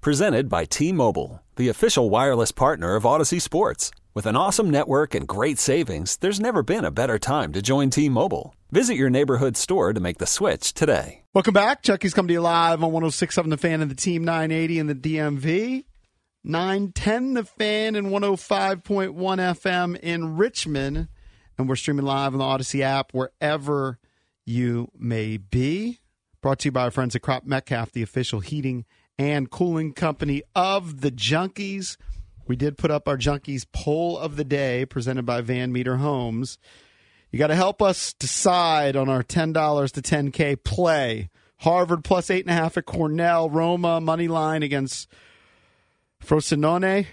Presented by T Mobile, the official wireless partner of Audacy Sports. With an awesome network and great savings, there's never been a better time to join T Mobile. Visit your neighborhood store to make the switch today. Welcome back. Chucky's coming to you live on 1067 The Fan and the Team 980 and the DMV. 910 The Fan and 105.1 FM in Richmond. And we're streaming live on the Audacy app wherever you may be. Brought to you by our friends at Crop Metcalf, the official heating and cooling company of the Junkies. We did put up our Junkies poll of the day presented by Van Metre Homes. You got to help us decide on our $10 to 10K play. Harvard plus 8.5 at Cornell. Roma money line against Frosinone.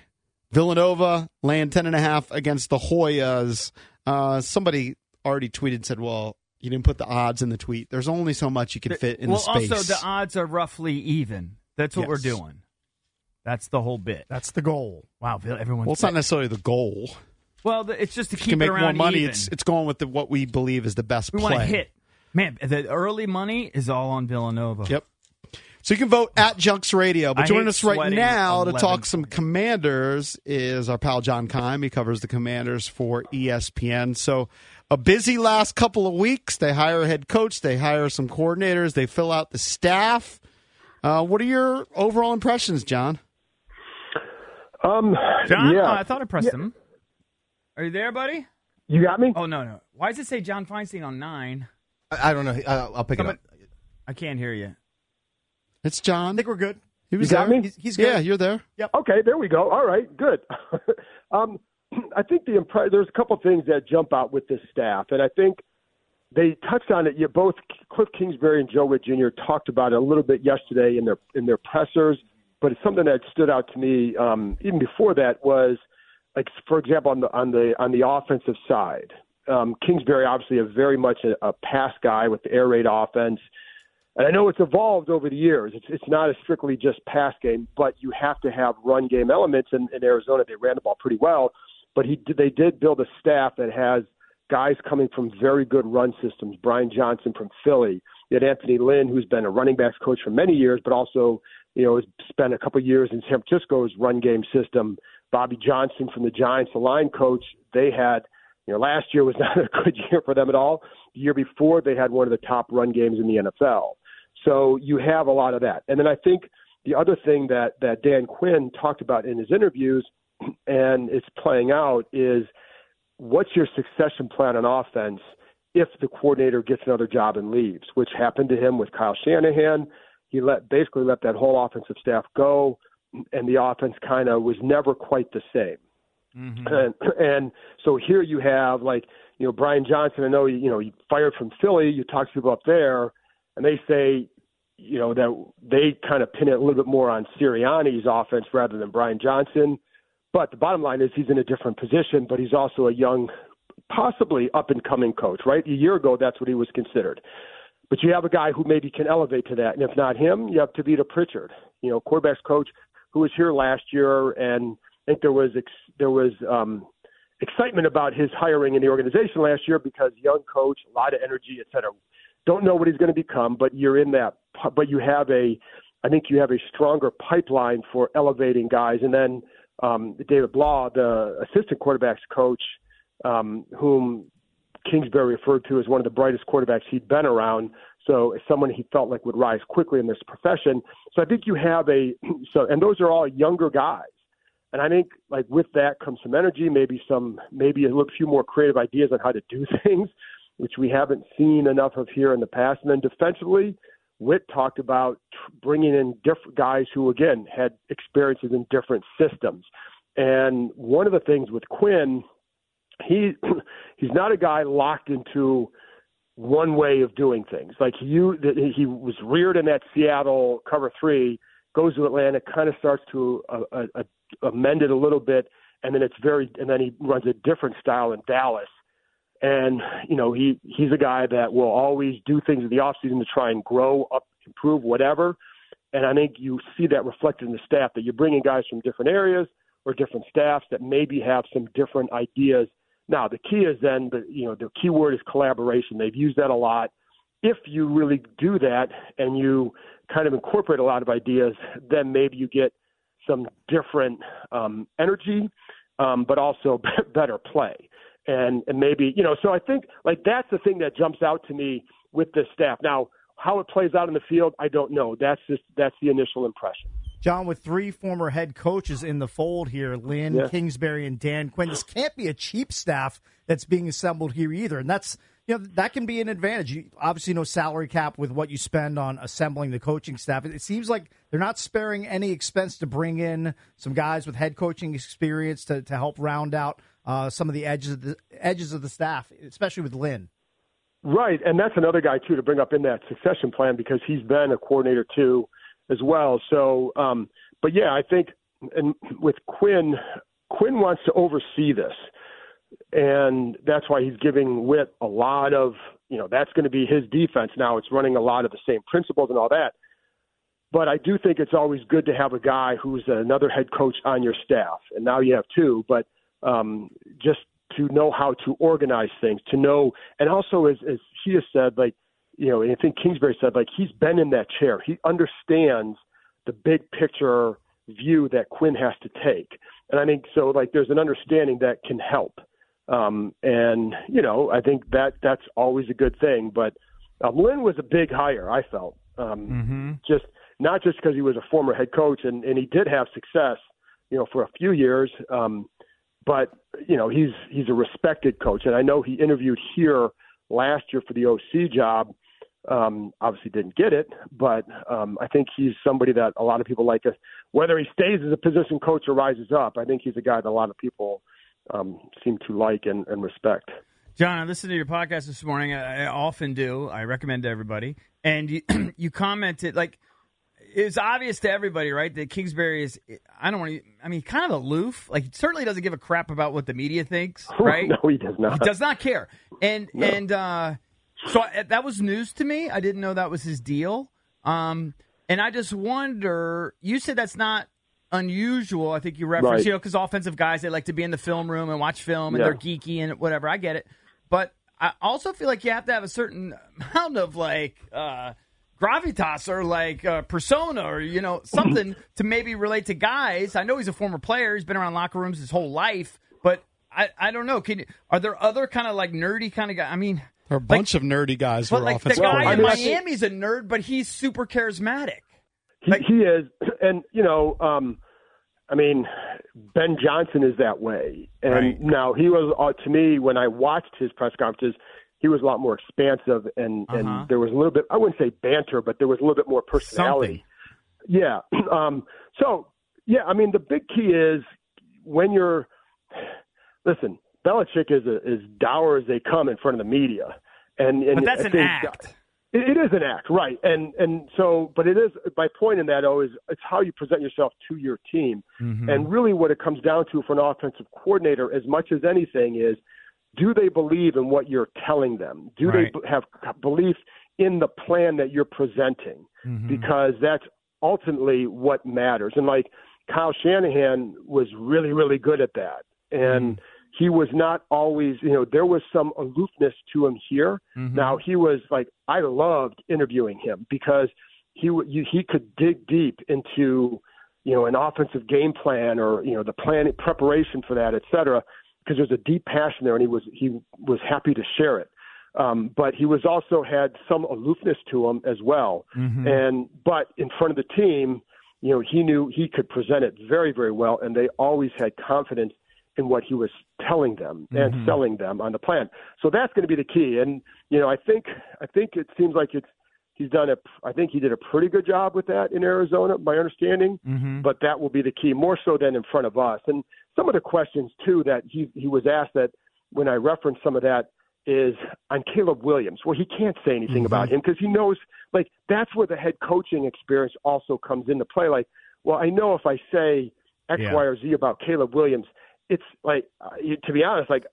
Villanova laying 10.5 against the Hoyas. Uh, somebody already tweeted and said, well, you didn't put the odds in the tweet. There's only so much you can fit in well, the space. also the odds are roughly even. That's what Yes. we're doing. That's the whole bit. That's the goal. Wow, everyone's well, it's not necessarily the goal. well. the- It's just to You keep can make it more money. even. It's it's going with the, what we believe is the best we play. want to hit. Man, the early money is all on Villanova. Yep. So you can vote at Junks Radio. But I joining us right sweating now to talk some Commanders is our pal John Keim. He covers the Commanders for ESPN. So a busy last couple of weeks. They hire a head coach. They hire some coordinators. They fill out the staff. Uh, what are your overall impressions, John? Um, John, yeah. Oh, I thought I pressed him. Are you there, buddy? You got me? Oh no, no. Why does it say John Feinstein on nine? I, I don't know. I, I'll pick Somebody- it up. I can't hear you. It's John. I think we're good. He was You got there. me? He's, he's good. Yeah, you're there. Yep. Okay, there we go. All right, good. um, I think the impre- there's a couple things that jump out with this staff, and I think they touched on it. You both Cliff Kingsbury and Joe Whitt Jr. talked about it a little bit yesterday in their in their pressers, but it's something that stood out to me um, even before that was like for example on the on the on the offensive side. Um, Kingsbury obviously a very much a, a pass guy with the air raid offense. And I know it's evolved over the years. It's it's not a strictly just pass game, but you have to have run game elements. In, in Arizona, they ran the ball pretty well, but he they did build a staff that has guys coming from very good run systems. Brian Johnson from Philly. You had Anthony Lynn, who's been a running backs coach for many years, but also you know has spent a couple of years in San Francisco's run game system. Bobby Johnson from the Giants, the line coach. They had you know last year was not a good year for them at all. The year before, they had one of the top run games in the NFL. So you have a lot of that. And then I think the other thing that that Dan Quinn talked about in his interviews, and it's playing out, is what's your succession plan on offense if the coordinator gets another job and leaves, which happened to him with Kyle Shanahan. He let basically let that whole offensive staff go, and the offense kind of was never quite the same. Mm-hmm. And, and so here you have like you know Brian Johnson. I know you know he fired from Philly. You talk to people up there, and they say you know that they kind of pin it a little bit more on Sirianni's offense rather than Brian Johnson. But the bottom line is he's in a different position, but he's also a young, possibly up and coming coach. Right, a year ago that's what he was considered. But you have a guy who maybe can elevate to that, and if not him, you have Tavita Pritchard, you know, quarterbacks coach who was here last year, and I think there was ex- there was um, excitement about his hiring in the organization last year because young coach, a lot of energy, et cetera. Don't know what he's going to become, but you're in that. But you have a, I think you have a stronger pipeline for elevating guys. And then um, David Blough, the assistant quarterbacks coach, um, whom Kingsbury referred to as one of the brightest quarterbacks he'd been around. So someone he felt like would rise quickly in this profession. So I think you have a so, and those are all younger guys. And I think like with that comes some energy, maybe some, maybe a few more creative ideas on how to do things, which we haven't seen enough of here in the past. And then defensively, Whitt talked about bringing in different guys who again had experiences in different systems. And one of the things with Quinn, he he's not a guy locked into one way of doing things. Like he he was reared in that Seattle cover three, goes to Atlanta, kind of starts to uh, uh, uh, amend it a little bit, and then it's very, and then he runs a different style in Dallas. And you know he he's a guy that will always do things in the off season to try and grow up, improve, whatever. And I think you see that reflected in the staff that you're bringing guys from different areas or different staffs that maybe have some different ideas. Now the key is then the you know the key word is collaboration. They've used that a lot. If you really do that and you kind of incorporate a lot of ideas, then maybe you get some different um, energy, um, but also better play. And, and maybe, you know, so I think like that's the thing that jumps out to me with this staff. Now, how it plays out in the field, I don't know. That's just that's the initial impression. John, with three former head coaches in the fold here, Lynn yeah. Kingsbury and Dan Quinn, this can't be a cheap staff that's being assembled here either, and that's you know that can be an advantage. You obviously no salary cap with what you spend on assembling the coaching staff. It seems like they're not sparing any expense to bring in some guys with head coaching experience to, to help round out uh, some of the edges of the edges of the staff, especially with Lynn. Right, and that's another guy too to bring up in that succession plan because he's been a coordinator too as well. So, um, but yeah, I think and with Quinn, Quinn wants to oversee this and that's why he's giving Whitt a lot of, you know, that's going to be his defense. Now it's running a lot of the same principles and all that. But I do think it's always good to have a guy who's another head coach on your staff, and now you have two. But um, just to know how to organize things, to know, and also as, as he has said, like, you know, and I think Kingsbury said, like, he's been in that chair. He understands the big picture view that Quinn has to take. And I think so, like, there's an understanding that can help. Um, and you know, I think that that's always a good thing. But um, Lynn was a big hire. I felt um, mm-hmm. just not just because he was a former head coach and, and he did have success, you know, for a few years. Um, but you know, he's he's a respected coach, and I know he interviewed here last year for the OC job. Um, obviously didn't get it, but um, I think he's somebody that a lot of people like. Whether he stays as a position coach or rises up, I think he's a guy that a lot of people um, seem to like and, and respect. John, I listened to your podcast this morning. I often do. I recommend to everybody. And you, you commented like it's obvious to everybody, right, that Kingsbury is. I don't want to. I mean, kind of aloof. Like, he certainly doesn't give a crap about what the media thinks, right? no, he does not. He does not care. And no. and uh, so I, that was news to me. I didn't know that was his deal. Um, and I just wonder. You said that's not unusual. I think you referenced, right. you know, because offensive guys they like to be in the film room and watch film, and yeah. they're geeky and whatever. I get it, but I also feel like you have to have a certain amount of like uh, gravitas or like uh, persona or you know something to maybe relate to guys. I know he's a former player; he's been around locker rooms his whole life, but I, I don't know. Can are there other kind of like nerdy kind of guys? I mean. There are a bunch like, of nerdy guys. But like the guy in Miami's a nerd, but he's super charismatic. He, like, he is, and you know, um, I mean, Ben Johnson is that way. And right. now he was uh, to me when I watched his press conferences, he was a lot more expansive and uh-huh. and there was a little bit I wouldn't say banter, but there was a little bit more personality. Something. Yeah. Um, so yeah, I mean the big key is when you're listen, Belichick is a, as dour as they come in front of the media, and, and but that's an act. It, it is an act, right? And and so, but it is my point in that though is it's how you present yourself to your team, mm-hmm. and really what it comes down to for an offensive coordinator, as much as anything, is do they believe in what you're telling them? Do right. they have belief in the plan that you're presenting? Mm-hmm. Because that's ultimately what matters. And like Kyle Shanahan was really, really good at that, and. Mm-hmm he was not always, you know, there was some aloofness to him here. Mm-hmm. Now he was like, I loved interviewing him because he he could dig deep into, you know, an offensive game plan or you know the plan preparation for that, et cetera, because there's a deep passion there, and he was he was happy to share it. Um, but he was also had some aloofness to him as well, mm-hmm. and but in front of the team, you know, he knew he could present it very very well, and they always had confidence in what he was telling them and mm-hmm. selling them on the plan. So that's going to be the key. And you know, I think I think it seems like it's he's done a I think he did a pretty good job with that in Arizona, my understanding. Mm-hmm. But that will be the key more so than in front of us. And some of the questions too that he he was asked that when I referenced some of that, is on Caleb Williams. Well, he can't say anything mm-hmm. about him because he knows, like, that's where the head coaching experience also comes into play. Like, well, I know if I say X, yeah. Y, or Z about Caleb Williams, it's like, uh, to be honest, like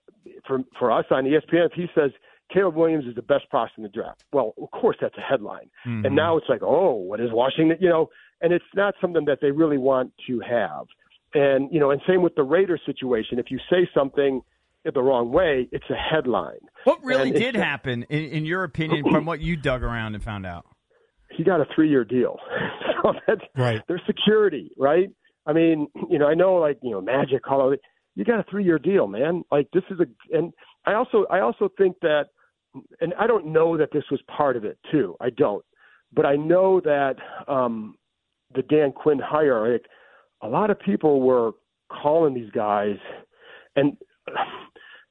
for for us on ESPN, if he says Caleb Williams is the best prospect in the draft, well, of course that's a headline. Mm-hmm. And now it's like, oh, what is Washington? You know, and it's not something that they really want to have. And you know, and same with the Raiders situation. If you say something the wrong way, it's a headline. What really and did happen, in, in, your opinion, from what you dug around and found out? He got a three-year deal. so that's right. There's security, right? I mean, you know, I know, like you know, Magic, all of it. You got a three-year deal, man. Like this is a, and I also, I also think that, and I don't know that this was part of it too. I don't, but I know that um the Dan Quinn hire, like a lot of people were calling these guys, and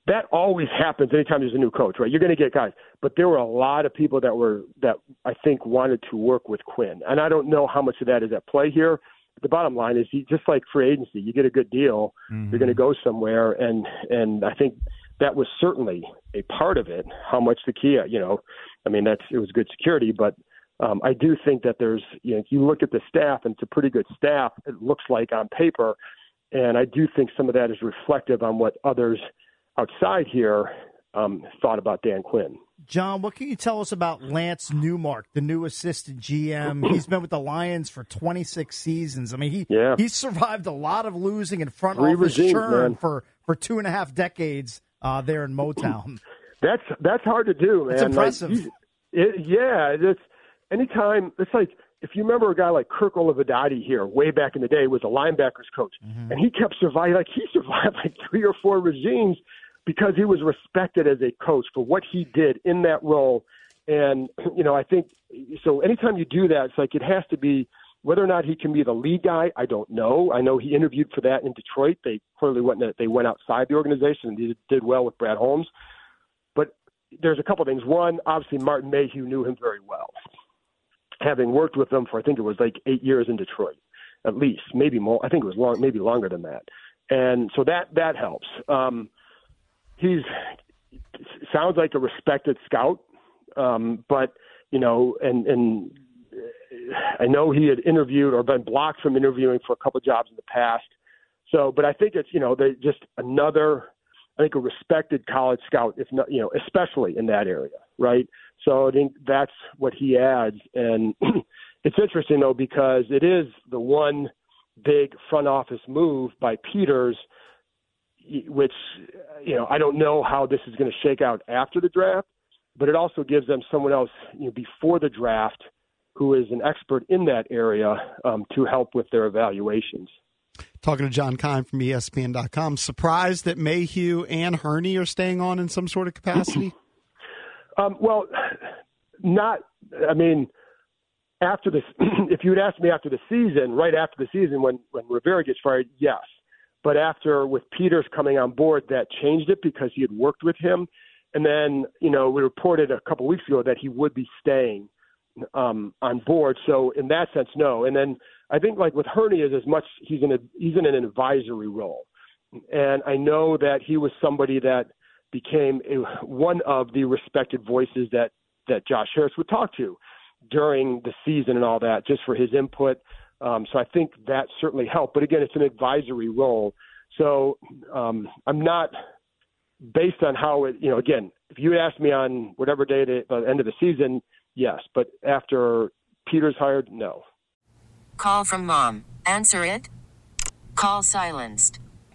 that always happens anytime there's a new coach, right? You're going to get guys, but there were a lot of people that were that I think wanted to work with Quinn, and I don't know how much of that is at play here. But the bottom line is, he, just like free agency, you get a good deal, mm-hmm. you're going to go somewhere, and and I think that was certainly a part of it. How much the Kia, you know, I mean that's it was good security, but um, I do think that there's, you know, if you look at the staff, and it's a pretty good staff. It looks like on paper, and I do think some of that is reflective on what others outside here um, thought about Dan Quinn. John, what can you tell us about Lance Newmark, the new assistant GM? He's been with the Lions for 26 seasons. I mean, he yeah. he's survived a lot of losing and front Three office regimes, churn man. for for two and a half decades uh, there in Motown. That's that's hard to do, man. It's impressive. Like, it, yeah, it's anytime. It's like if you remember a guy like Kirk Olivadotti here way back in the day was a linebackers coach, mm-hmm. and he kept surviving. Like he survived like three or four regimes because he was respected as a coach for what he did in that role. And you know, I think so. Anytime you do that, it's like it has to be whether or not he can be the lead guy. I don't know. I know he interviewed for that in Detroit. They clearly went. They went outside the organization and did, did well with Brad Holmes. But there's a couple things. One, obviously, Martin Mayhew knew him very well having worked with them for I think it was like eight years in Detroit, at least, maybe more. I think it was long, maybe longer than that. And so that that helps. Um, he's sounds like a respected scout, um, but you know, and and I know he had interviewed or been blocked from interviewing for a couple jobs in the past. So, but I think it's you know they just another I think a respected college scout, if not you know especially in that area, right? So I think that's what he adds. And it's interesting, though, because it is the one big front office move by Peters, which, you know, I don't know how this is going to shake out after the draft, but it also gives them someone else, you know, before the draft who is an expert in that area um, to help with their evaluations. Talking to John Keim from ESPN.com. Surprised that Mayhew and Hurney are staying on in some sort of capacity? Um, well, not. I mean, after this, if you had asked me after the season, right after the season, when when Rivera gets fired, yes. But after with Peters coming on board, that changed it because he had worked with him, and then you know we reported a couple weeks ago that he would be staying um, on board. So in that sense, no. And then I think like with Hurney is as much he's in a he's in an advisory role, and I know that he was somebody that became one of the respected voices that that Josh Harris would talk to during the season and all that, just for his input. Um, so I think that certainly helped. But again, it's an advisory role. So um, I'm not based on how it. You know, again, if you asked me on whatever day at the end of the season, yes. But after Peter's hired, no. Call from mom. Answer it. Call silenced.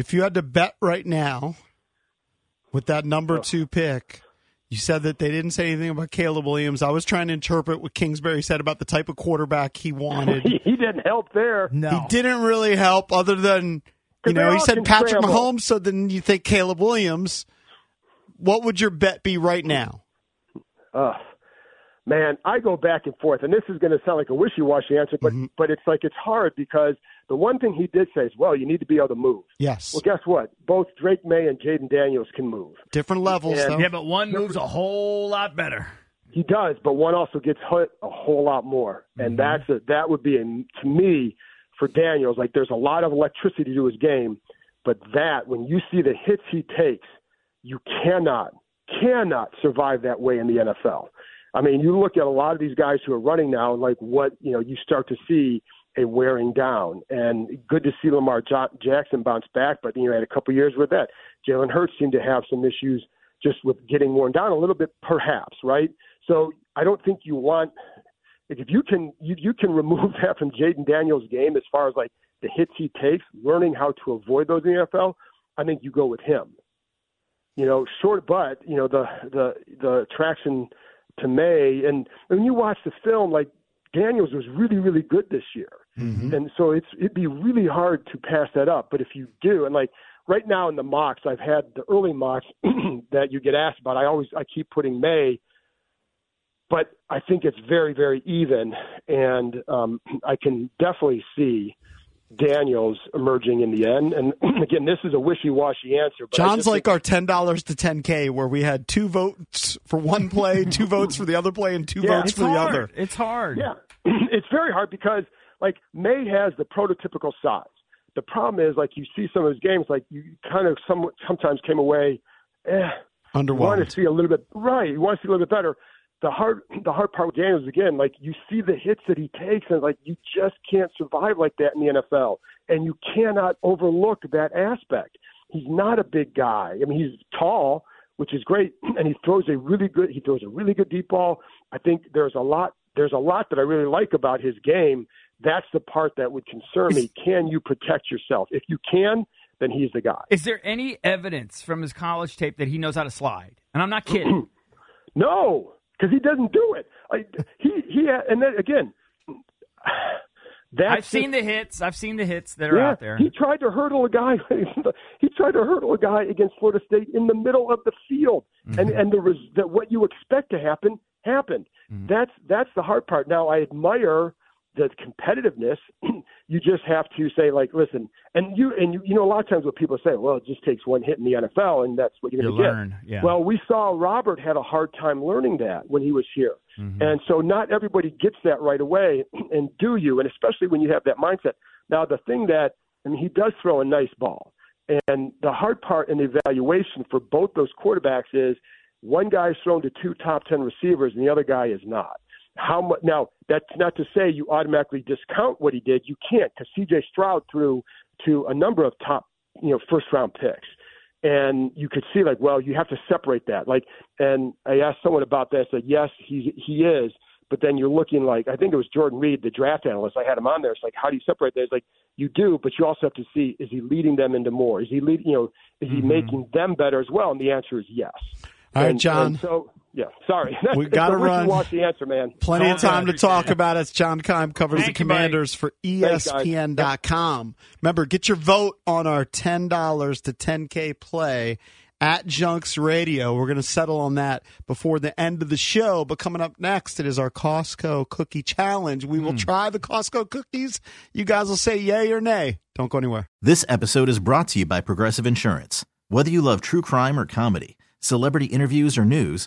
If you had to bet right now with that number two pick, you said that they didn't say anything about Caleb Williams. I was trying to interpret what Kingsbury said about the type of quarterback he wanted. he didn't help there. No. He didn't really help, other than you know, he said Patrick scramble. Mahomes. So then you think Caleb Williams. What would your bet be right now? Uh, man, I go back and forth, and this is going to sound like a wishy-washy answer, but Mm-hmm. but it's like it's hard because the one thing he did say is, well, you need to be able to move. Yes, Well, guess what? Both Drake Maye and Jayden Daniels can move. different levels. And- though. Yeah, but one moves a whole lot better. He does, but one also gets hit a whole lot more, and that's a, that would be a, to me for Daniels. Like there's a lot of electricity to his game, but that when you see the hits he takes, you cannot cannot survive that way in the NFL. I mean, you look at a lot of these guys who are running now, like what you know, you start to see a wearing down. And good to see Lamar Jackson bounce back, but you know, had a couple years with that. Jalen Hurts seemed to have some issues just with getting worn down a little bit, perhaps, right? So I don't think you want if you can you, you can remove that from Jayden Daniels' game as far as like the hits he takes, learning how to avoid those in the NFL. I think you go with him. You know, short, but you know the the the attraction to Maye, and when you watch the film, like Daniels was really really good this year, and so it's it'd be really hard to pass that up. But if you do, and like right now in the mocks, I've had the early mocks that you get asked about. I always I keep putting Maye but I think it's very, very even, and um, I can definitely see Daniels emerging in the end. And again, this is a wishy-washy answer. But John's like think- our ten dollars to ten k, where we had two votes for one play, two votes for the other play, and two Yeah. votes It's for the other. It's hard. yeah, it's very hard because like Maye has the prototypical size. The problem is like you see some of his games, like you kind of some, sometimes came away. Eh, you want to see a little bit right. You want to see a little bit better. The hard, the hard part with Daniels again, like you see the hits that he takes, and like you just can't survive like that in the NFL, and you cannot overlook that aspect. He's not a big guy. I mean, he's tall, which is great, and he throws a really good. He throws a really good deep ball. I think there's a lot. There's a lot that I really like about his game. That's the part that would concern me. Can you protect yourself? If you can, then he's the guy. Is there any evidence from his college tape that he knows how to slide? And I'm not kidding. No, because he doesn't do it. I, he he and then again, that's I've seen just- the hits. I've seen the hits that are yeah, out there. He tried to hurdle a guy. he tried to hurdle a guy against Florida State in the middle of the field, Mm-hmm. and and the res- that what you expect to happen happened. Mm-hmm. That's that's the hard part. Now I admire the competitiveness. you just have to say like, listen, and you and you, you know a lot of times what people say, well, it just takes one hit in the NFL, and that's what you're going to get. learn, yeah. Well, we saw Robert had a hard time learning that when he was here. Mm-hmm. And so not everybody gets that right away. And do you? And especially when you have that mindset. Now, the thing that, I mean, he does throw a nice ball. And the hard part in the evaluation for both those quarterbacks is one guy is thrown to two top 10 receivers and the other guy is not. How much? Now, that's not to say you automatically discount what he did. You can't because C.J. Stroud threw to a number of top, you know, first round picks and you could see like, well, you have to separate that. Like, and I asked someone about that. I said, yes, he he is, but then you're looking like I think it was Jordan Reid, the draft analyst. I had him on there. It's like, how do you separate that? It's like you do, but you also have to see is he leading them into more? Is he leading? You know, is he mm-hmm. making them better as well? And the answer is yes. All right, And- John. so yeah, sorry, We It's gotta run. Watch the answer, man. Plenty of time to good. talk about it. John Keim covers Thank the you, buddy. Commanders for Thanks, guys. ESPN.com. Remember, get your vote on our $10 to 10K play at Junks Radio. We're going to settle on that before the end of the show. But coming up next, it is our Costco Cookie Challenge. We Hmm. will try the Costco cookies. You guys will say yay or nay. Don't go anywhere. This episode is brought to you by Progressive Insurance. Whether you love true crime or comedy, celebrity interviews or news,